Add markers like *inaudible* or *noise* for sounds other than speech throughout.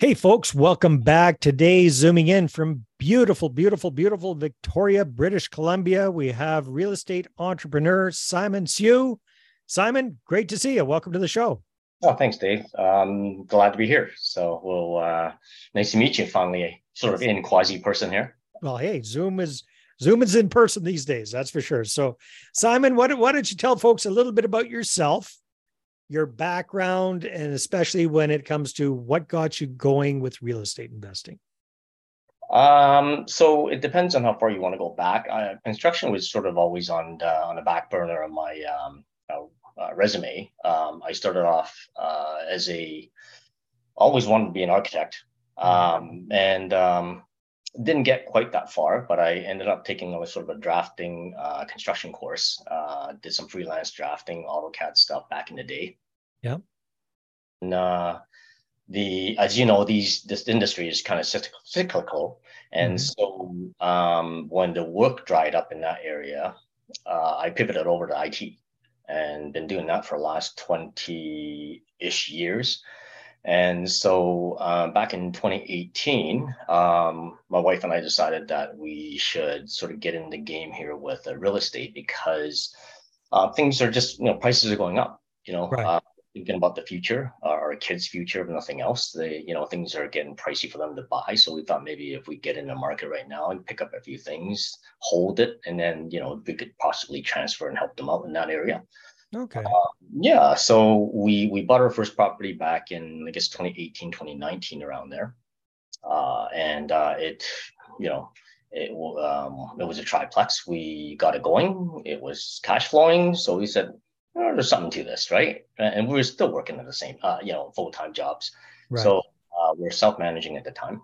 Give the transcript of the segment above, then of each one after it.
Hey, folks, welcome back. Today, zooming in from beautiful, beautiful, beautiful Victoria, British Columbia, we have real estate entrepreneur Simon Siu. Simon, great to see you. Welcome to the show. Oh, thanks, Dave. Um, glad to be here. So, we'll uh, nice to meet you. Finally, sort of in quasi person here. Well, hey, Zoom is Zoom is in person these days. That's for sure. So, Simon, what why don't you tell folks a little bit about yourself? Your background and especially when it comes to what got you going with real estate investing? Um, so it depends on how far you want to go back. Uh, construction was sort of always on the, on the back burner of my um, uh, resume. Um, I started off uh, as a always wanted to be an architect, um, and um, didn't get quite that far. But I ended up taking a sort of a drafting uh, construction course. Uh, did some freelance drafting, AutoCAD stuff back in the day. Yeah. And, uh, the as you know, these this industry is kind of cyclical, and mm-hmm. so um, when the work dried up in that area, uh, I pivoted over to IT and been doing that for the last 20 ish years. And so uh, back in 2018, um, my wife and I decided that we should sort of get in the game here with uh, real estate because uh, things are just, you know, prices are going up. You know, right. Uh, thinking about the future, our kids' future, if nothing else. They, you know, things are getting pricey for them to buy. So we thought maybe if we get in the market right now and pick up a few things, hold it, and then you know we could possibly transfer and help them out in that area. Okay. Uh, yeah. So we we bought our first property back in I guess 2018, 2019, around there, uh, and uh, it, you know. It, um, it was a triplex. We got it going. It was cash flowing. So we said, oh, there's something to this, right? And we were still working at the same, uh, you know, full time jobs. Right. So uh, we are self managing at the time.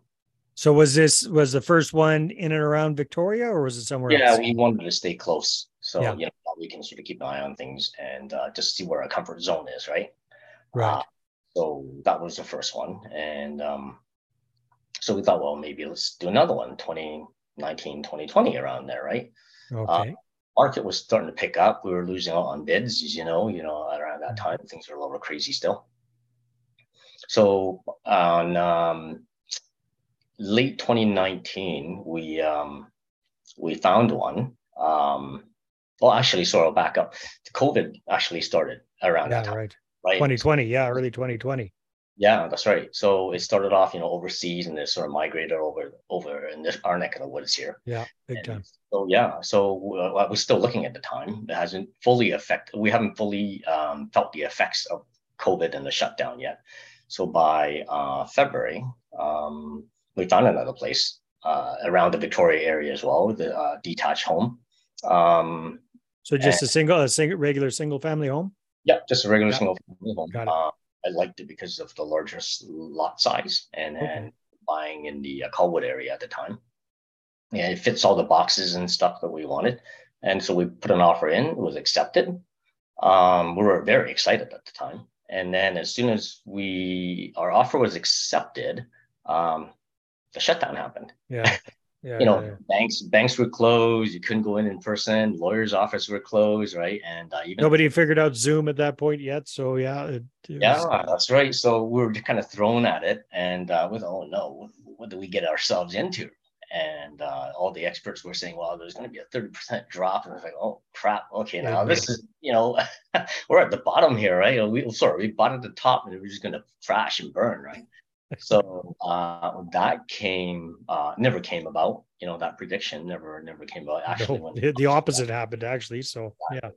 So was this was the first one in and around Victoria, or was it somewhere? Yeah, else? we wanted to stay close, so yeah. you know we can sort of keep an eye on things and uh, just see where our comfort zone is, right? Right. Uh, so that was the first one, and um, so we thought, well, maybe let's do another one, 2019, 2020, around there, right? Okay. Market was starting to pick up. We were losing out on bids, as you know, you know, around that time, things were a little crazy still. So on um, late 2019, we um, we found one. Um, well, actually, sorry, I'll back up. COVID actually started around yeah, that time, right? Right. 2020, yeah, early 2020. Yeah, that's right. So it started off, you know, overseas and it sort of migrated over over in this, our neck of the woods here. Yeah, big and time. So yeah, so uh, I was still looking at the time. It hasn't fully affected. We haven't fully um, felt the effects of COVID and the shutdown yet. So by uh, February, um, we found another place uh, around the Victoria area as well, the uh, detached home. Um, so just and, a single, a single, regular single family home. Yeah, just a regular yeah. single family home. Got it uh, I liked it because of the larger lot size and, okay. and buying in the uh, Colwood area at the time. And it fits all the boxes and stuff that we wanted. And so we put an offer in, it was accepted. Um, we were very excited at the time. And then as soon as we our offer was accepted, um, the shutdown happened. Yeah. *laughs* Yeah, you know, yeah, yeah. banks banks were closed. You couldn't go in in person. Lawyers' office were closed, right? And uh, even nobody figured out Zoom at that point yet. So yeah, it, it yeah, was... that's right. So we were kind of thrown at it, and uh, with oh no, what do we get ourselves into? And uh, all the experts were saying, well, there's going to be a thirty percent drop, and I was like, oh crap, okay, now this is you know, *laughs* we're at the bottom here, right? We sorry, we bought at the top, and we're just going to crash and burn, right? So uh, that came uh, never came about. You know that prediction never never came about. Actually, no, the, the opposite happened. Actually, so yeah,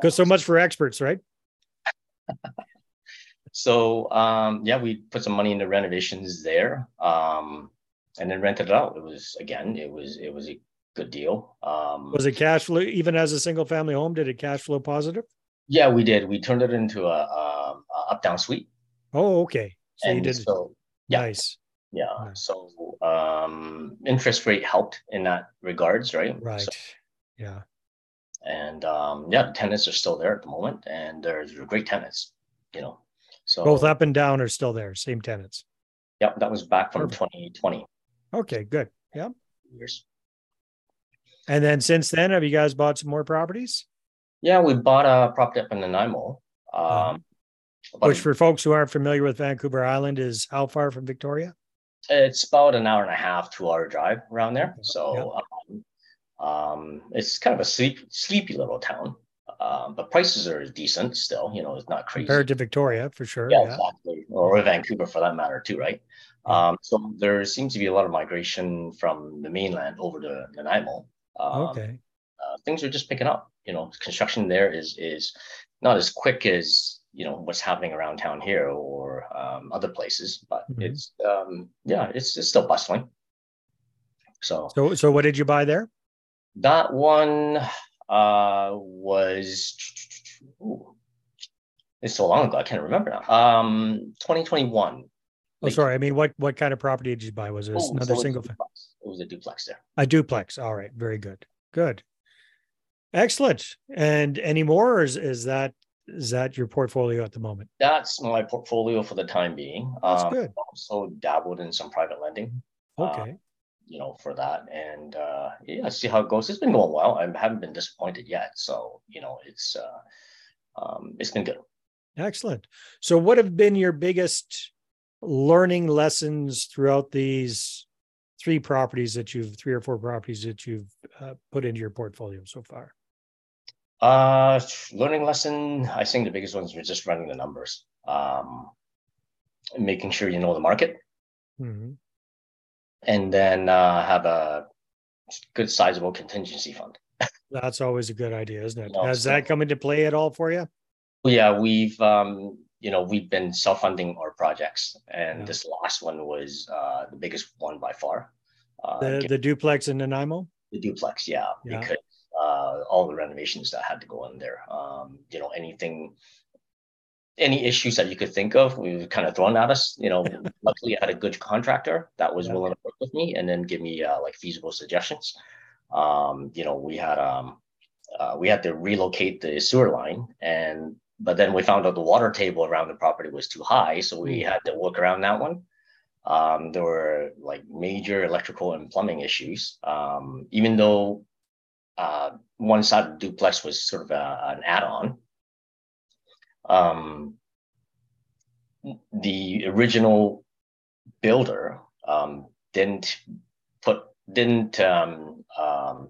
because yeah. so much for experts, right? *laughs* so um, yeah, we put some money into renovations there, um, and then rented it out. It was again, it was it was a good deal. Um, was it cash flow even as a single family home? Did it cash flow positive? Yeah, we did. We turned it into a, a, a up down suite. Oh, okay. So and you did. So yeah. Nice. Yeah. Nice. So um, interest rate helped in that regards, right? Right. So, yeah. And um, yeah, the tenants are still there at the moment, and there's great tenants. You know, so both up and down are still there, same tenants. Yep, that was back from Perfect. 2020. Okay, good. Yep. Years. And then since then, have you guys bought some more properties? Yeah, we bought a property up in Nanaimo. Um, uh-huh. Which, for folks who aren't familiar with Vancouver Island, is how far from Victoria? It's about an hour and a half, two hour drive around there. So um, um, it's kind of a sleep, sleepy little town. Um, but prices are decent still. You know, it's not crazy compared to Victoria for sure. Yeah, yeah. exactly, or Vancouver for that matter too, right? Um, so there seems to be a lot of migration from the mainland over to Nanaimo. Um, okay. Uh, things are just picking up. You know, construction there is is not as quick as you know what's happening around town here or um, other places, but mm-hmm. it's um, yeah, it's, it's still bustling. So so so what did you buy there? That one uh, was ooh, it's so long ago I can't remember now. Um, 2021. Oh, sorry. I mean, what what kind of property did you buy? Was it oh, another so single? It was a duplex there. A duplex. All right. Very good. Good. Excellent. And any more, or is, is that is that your portfolio at the moment? That's my portfolio for the time being. That's um, good. Also dabbled in some private lending. Okay. Uh, you know, for that, and uh, yeah, see how it goes. It's been going well. I haven't been disappointed yet. So you know, it's uh, um, it's been good. Excellent. So, what have been your biggest learning lessons throughout these three properties that you've three or four properties that you've uh, put into your portfolio so far? Uh, learning lesson. I think the biggest ones were just running the numbers, um, making sure you know the market, mm-hmm. and then uh, have a good sizable contingency fund. *laughs* That's always a good idea, isn't it? Know, Has that come into play at all for you? Yeah, we've um, you know we've been self-funding our projects, and yeah. this last one was uh, the biggest one by far. Uh, the the duplex in Nanaimo. The duplex, yeah, yeah. because all the renovations that had to go in there. Um, you know, anything, any issues that you could think of, we were kind of thrown at us. You know, *laughs* luckily I had a good contractor that was willing to work with me and then give me uh, like feasible suggestions. Um, you know, we had um, uh, we had to relocate the sewer line and but then we found out the water table around the property was too high so we hmm. had to work around that one um, there were like major electrical and plumbing issues um, even though uh, one side of the duplex was sort of a, an add-on. Um, the original builder um, didn't put didn't um, um,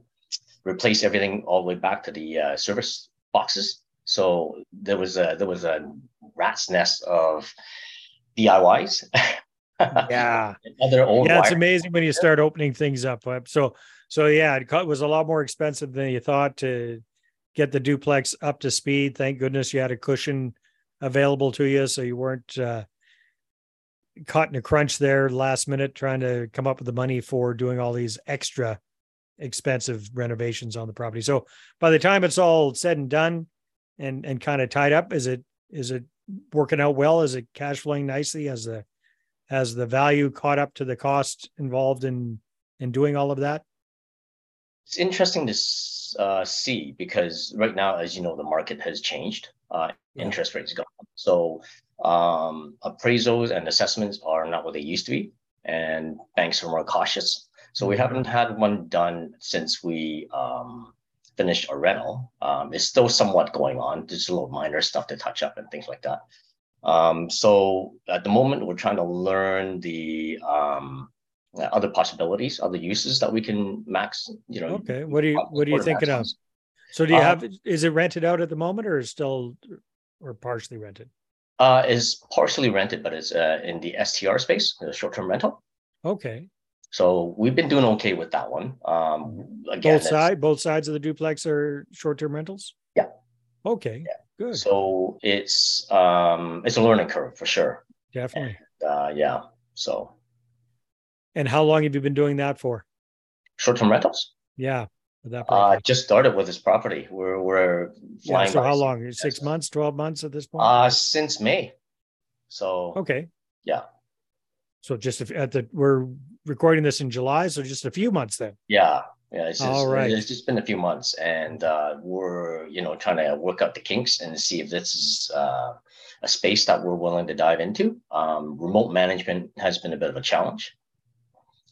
replace everything all the way back to the uh, service boxes. So there was a there was a rat's nest of DIYs. *laughs* yeah, other old. Yeah, it's amazing when you start opening things up. So so yeah, it was a lot more expensive than you thought to get the duplex up to speed. Thank goodness you had a cushion available to you, so you weren't uh, caught in a crunch there last minute trying to come up with the money for doing all these extra expensive renovations on the property. So by the time it's all said and done and and kind of tied up, is it is it working out well? Is it cash flowing nicely? Has the has the value caught up to the cost involved in in doing all of that? It's interesting to uh, see because right now, as you know, the market has changed. Uh, yeah. Interest rates gone up. So um, appraisals and assessments are not what they used to be, and banks are more cautious. So we mm-hmm. haven't had one done since we um, finished our rental. Um, it's still somewhat going on. There's a little minor stuff to touch up and things like that. Um, so at the moment, we're trying to learn the um, other possibilities, other uses that we can max. You know. Okay. What do you What are you thinking of? So do you uh, have? Is it rented out at the moment, or is still, or partially rented? Uh, is partially rented, but it's uh, in the STR space, the short-term rental. Okay. So we've been doing okay with that one. Um, again, both side, both sides of the duplex are short-term rentals. Yeah. Okay. Yeah. Good. So it's um, it's a learning curve for sure. Definitely. And, uh, yeah. So and how long have you been doing that for? Short-term rentals. Yeah. That uh, just started with this property. We're we're flying. Yeah, so how long? Six months, twelve months at this point? Uh since May. So okay. Yeah. So just if, at the we're recording this in July, so just a few months then. Yeah. Yeah, it's just, All right. it's just been a few months, and uh, we're you know trying to work out the kinks and see if this is uh, a space that we're willing to dive into. Um, remote management has been a bit of a challenge,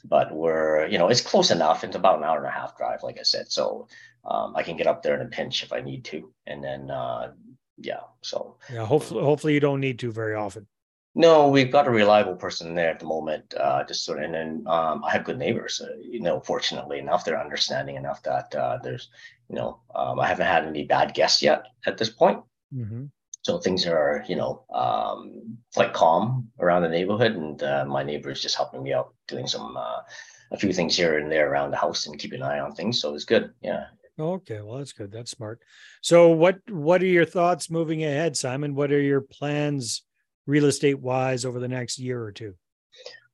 but we're you know it's close enough. It's about an hour and a half drive, like I said, so um, I can get up there in a pinch if I need to, and then uh, yeah, so yeah, hopefully hopefully you don't need to very often. No, we've got a reliable person there at the moment. Uh, just sort of, and then um, I have good neighbors. Uh, you know, fortunately enough, they're understanding enough that uh, there's, you know, um, I haven't had any bad guests yet at this point. Mm-hmm. So things are, you know, um, quite calm around the neighborhood, and uh, my neighbor is just helping me out, doing some uh, a few things here and there around the house and keeping an eye on things. So it's good. Yeah. Okay, well that's good. That's smart. So what what are your thoughts moving ahead, Simon? What are your plans real estate wise over the next year or two?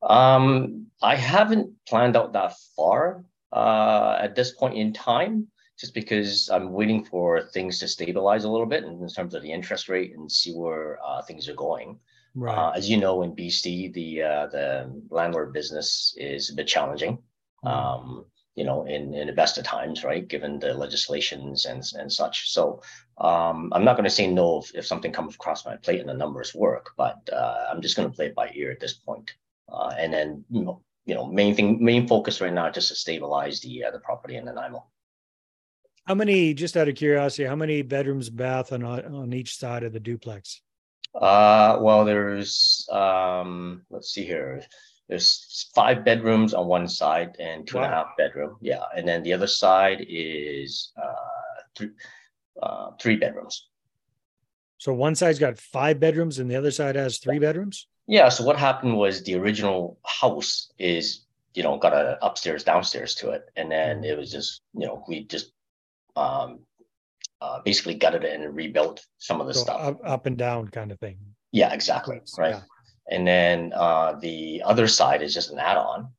Um, I haven't planned out that far uh, at this point in time, just because I'm waiting for things to stabilize a little bit in terms of the interest rate and see where uh, things are going. Right. Uh, as you know, in BC, the uh, the landlord business is a bit challenging. Mm. Um, you know, in, in the best of times, right? Given the legislations and, and such. So um, I'm not going to say no if, if something comes across my plate and the numbers work, but uh, I'm just going to play it by ear at this point. Uh, and then, you know, you know, main thing, main focus right now, just to stabilize the uh, the property in Nanaimo. How many, just out of curiosity, how many bedrooms, bath on on each side of the duplex? Uh, well, there's um, let's see here there's five bedrooms on one side and two wow. and a half bedroom. Yeah, and then the other side is uh, three uh, three bedrooms. So one side's got five bedrooms and the other side has three bedrooms. Yeah. So what happened was the original house is you know got a upstairs downstairs to it, and then mm-hmm. it was just you know we just um, uh, basically gutted it and rebuilt some of the so stuff up, up and down kind of thing. Yeah, exactly. Right. Yeah. And then uh, the other side is just an add-on.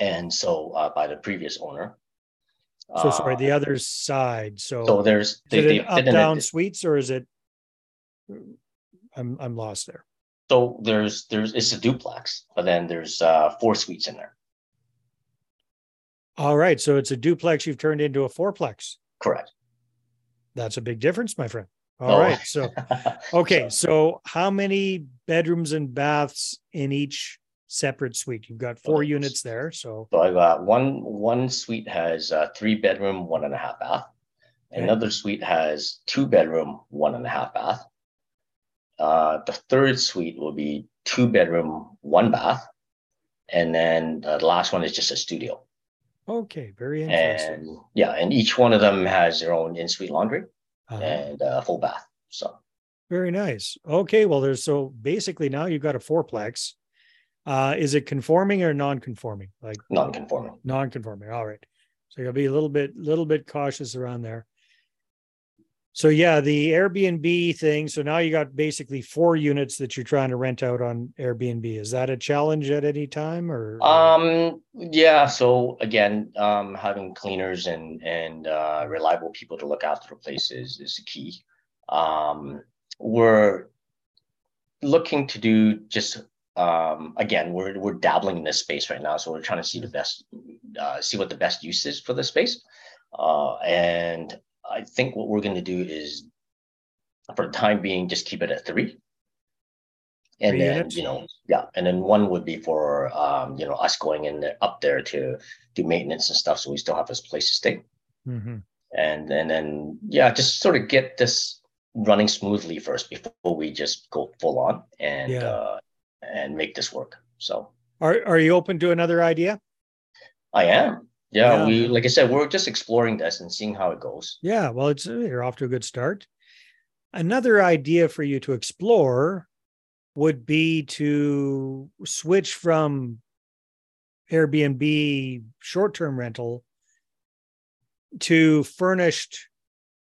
And so uh, by the previous owner. So sorry, the uh, other side. So, so there's they, is it up down suites or is it? I'm I'm lost there. So there's there's it's a duplex, but then there's uh, four suites in there. All right, so it's a duplex you've turned into a fourplex. Correct. That's a big difference, my friend. All oh. right. So, *laughs* okay. so, how many bedrooms and baths in each separate suite? You've got four units there. So, so I've got one one suite has a three bedroom, one and a half bath. Okay. Another suite has two bedroom, one and a half bath. Uh, the third suite will be two bedroom, one bath, and then the last one is just a studio. Okay, very interesting. And yeah, and each one of them has their own in-suite laundry uh-huh. and a uh, full bath. So very nice. Okay, well, there's so basically now you've got a fourplex. Uh, is it conforming or non-conforming? Like non-conforming. Non-conforming. All right. So you'll be a little bit, little bit cautious around there. So yeah, the Airbnb thing. So now you got basically four units that you're trying to rent out on Airbnb. Is that a challenge at any time or? Um, yeah. So again, um, having cleaners and, and, uh, reliable people to look after the places is, is key. Um, we're looking to do just, um, again, we're, we're dabbling in this space right now. So we're trying to see the best, uh, see what the best use is for the space. Uh, and I think what we're going to do is, for the time being, just keep it at three. And three then, units? you know, yeah, and then one would be for, um, you know, us going in there, up there to do maintenance and stuff, so we still have this place to stay. Mm-hmm. And and then yeah, just sort of get this running smoothly first before we just go full on and yeah. uh, and make this work. So, are are you open to another idea? I am. Yeah, yeah, we like I said, we're just exploring this and seeing how it goes. Yeah, well, it's you're off to a good start. Another idea for you to explore would be to switch from Airbnb short-term rental to furnished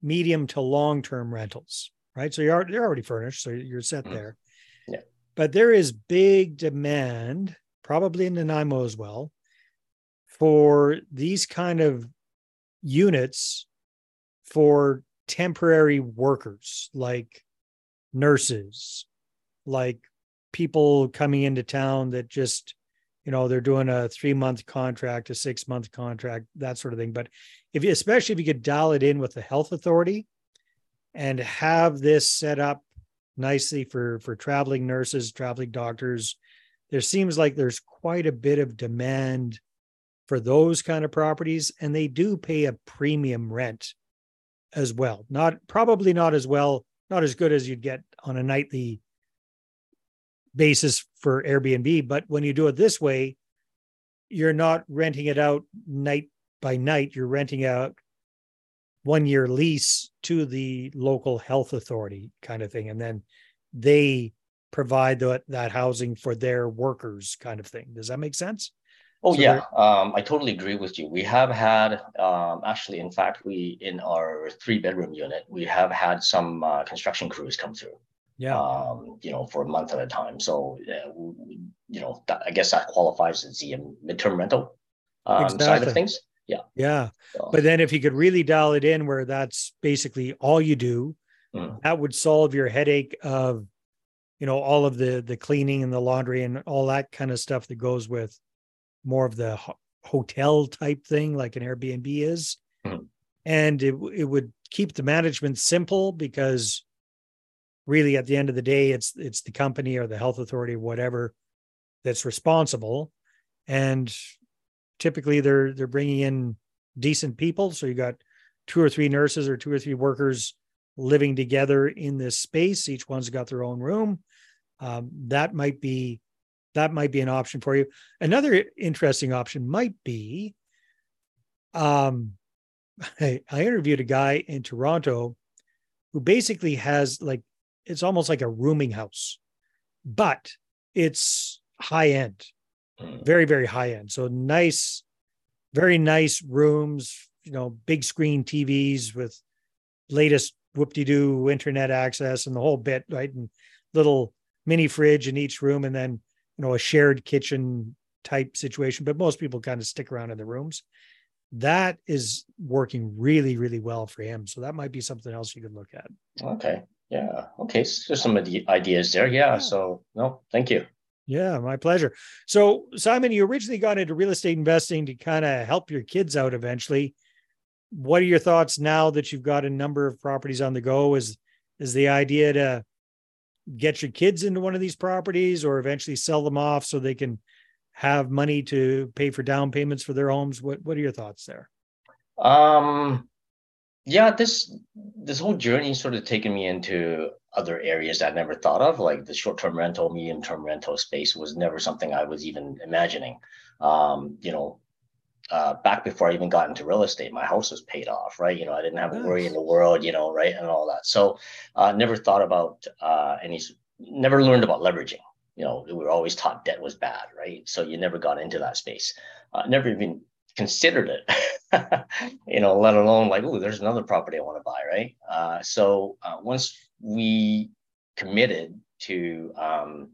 medium to long-term rentals, right? So you're they're already furnished, so you're set mm-hmm. there. Yeah. But there is big demand, probably in Nanaimo as well, for these kind of units for temporary workers like nurses like people coming into town that just you know they're doing a three month contract a six month contract that sort of thing. But if you especially if you could dial it in with the health authority and have this set up nicely for for traveling nurses traveling doctors there seems like there's quite a bit of demand for those kind of properties and they do pay a premium rent as well not probably not as well not as good as you'd get on a nightly basis for Airbnb. But when you do it this way, you're not renting it out night by night. You're renting out one year lease to the local health authority kind of thing. And then they provide that, that housing for their workers kind of thing. Does that make sense? Oh so yeah, um, I totally agree with you. We have had um, actually, in fact, we in our three bedroom unit, we have had some uh, construction crews come through. Yeah. Um, you know, for a month at a time. So, uh, you know, that, I guess that qualifies as the midterm rental um, exactly. side of things. Yeah. Yeah. So. But then if you could really dial it in where that's basically all you do, mm. that would solve your headache of, you know, all of the the cleaning and the laundry and all that kind of stuff that goes with more of the ho- hotel type thing like an Airbnb is. Mm. And it, it would keep the management simple because really at the end of the day it's it's the company or the health authority whatever that's responsible and typically they're they're bringing in decent people so you got two or three nurses or two or three workers living together in this space each one's got their own room um, that might be that might be an option for you another interesting option might be um I, I interviewed a guy in toronto who basically has like it's almost like a rooming house, but it's high end, hmm. very, very high end. So nice, very nice rooms, you know, big screen TVs with latest whoop-de-doo internet access and the whole bit, right? And little mini fridge in each room, and then you know a shared kitchen type situation. But most people kind of stick around in the rooms. That is working really, really well for him. So that might be something else you could look at. Okay. Yeah. Okay. So some of the ideas there. Yeah. yeah. So no, thank you. Yeah, my pleasure. So Simon, you originally got into real estate investing to kind of help your kids out eventually. What are your thoughts now that you've got a number of properties on the go? Is is the idea to get your kids into one of these properties or eventually sell them off so they can have money to pay for down payments for their homes? What what are your thoughts there? Um yeah, this this whole journey sort of taken me into other areas I never thought of, like the short-term rental, medium-term rental space was never something I was even imagining. Um, you know, uh, back before I even got into real estate, my house was paid off, right? You know, I didn't have a worry in the world, you know, right, and all that. So, uh, never thought about uh, any, never learned about leveraging. You know, we were always taught debt was bad, right? So you never got into that space. Uh, never even considered it, *laughs* you know, let alone like, oh, there's another property I want to buy, right? Uh, so uh, once we committed to um,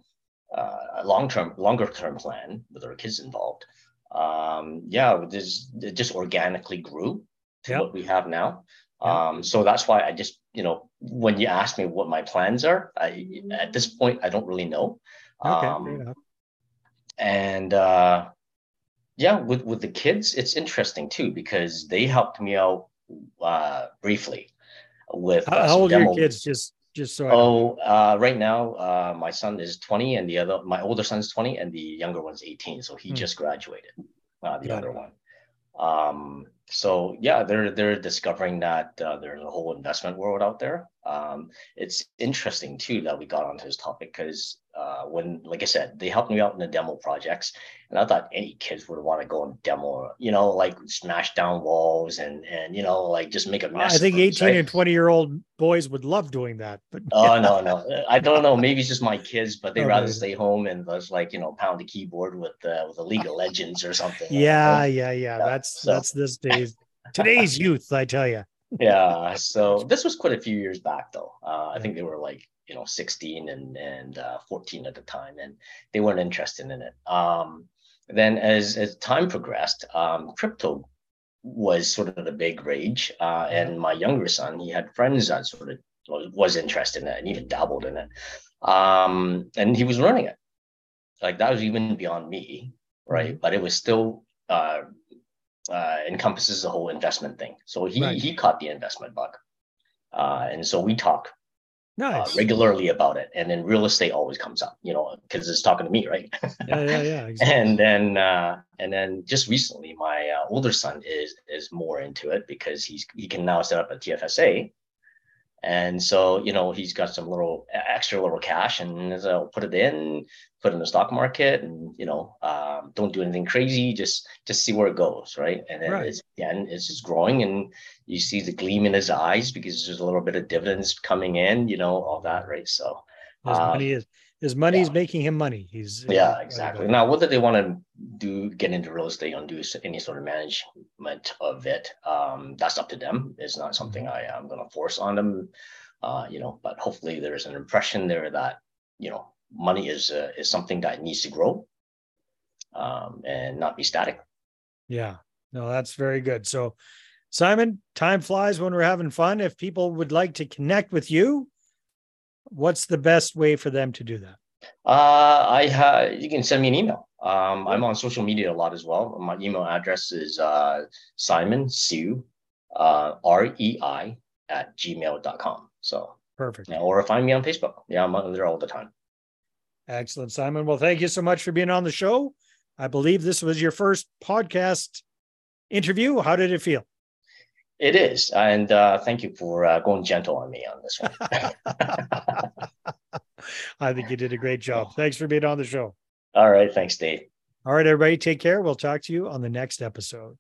uh, a long-term, longer-term plan with our kids involved, um, yeah, this it just organically grew to yep. what we have now. Yep. Um, so that's why I just, you know, when you ask me what my plans are, I, at this point I don't really know. Okay, um, and uh, yeah, with with the kids, it's interesting too because they helped me out uh, briefly with. How, uh, how old are your kids? Just just so. Oh, uh, right now, uh, my son is twenty, and the other, my older son's twenty, and the younger one's eighteen. So he hmm. just graduated. Uh, the Got other it. one. Um, so yeah, they're they're discovering that uh, there's a whole investment world out there. Um, it's interesting too that we got onto this topic because uh, when, like I said, they helped me out in the demo projects, and I thought any kids would want to go and demo, you know, like smash down walls and and you know, like just make a mess. I think eighteen right? and twenty year old boys would love doing that. But *laughs* oh no, no, I don't know. Maybe it's just my kids, but they oh, rather stay home and just like you know pound the keyboard with uh, with a League of Legends or something. Yeah, yeah, yeah. That's so. that's this days today's youth, I tell you. Yeah. So *laughs* this was quite a few years back, though. Uh, I think they were like you know 16 and and uh, 14 at the time and they weren't interested in it um, then as as time progressed um, crypto was sort of the big rage uh, and my younger son he had friends that sort of was interested in it and even dabbled in it um, and he was running it like that was even beyond me right mm-hmm. but it was still uh, uh, encompasses the whole investment thing so he right. he caught the investment bug uh, and so we talk uh, nice. uh, regularly about it. And then real estate always comes up, you know, because it's talking to me, right? *laughs* yeah, yeah, yeah. Exactly. and then uh, and then just recently, my uh, older son is is more into it because he's he can now set up a TFSA, And so, you know, he's got some little extra little cash and so put it in, put it in the stock market and, you know, um, don't do anything crazy. Just, just see where it goes. Right. And then right. it's, again, it's just growing and you see the gleam in his eyes because there's a little bit of dividends coming in, you know, all that. Right. So um, money is, his money is making him money. He's yeah, exactly. Now, whether they want to do get into real estate and do any sort of management of it, um, that's up to them. It's not something mm-hmm. I am going to force on them. Uh, you know, but hopefully there's an impression there that you know money is uh, is something that needs to grow um, and not be static. Yeah, no, that's very good. So, Simon, time flies when we're having fun. If people would like to connect with you, what's the best way for them to do that? Uh, I have. You can send me an email. Um, I'm on social media a lot as well. My email address is uh, Simon Siu, uh, R E I at gmail.com. So perfect. Yeah, or find me on Facebook. Yeah, I'm there all the time. Excellent, Simon. Well, thank you so much for being on the show. I believe this was your first podcast interview. How did it feel? It is, and uh, thank you for uh, going gentle on me on this one. *laughs* *laughs* I think you did a great job. Thanks for being on the show. All right, thanks, Dave. All right, everybody, take care. We'll talk to you on the next episode.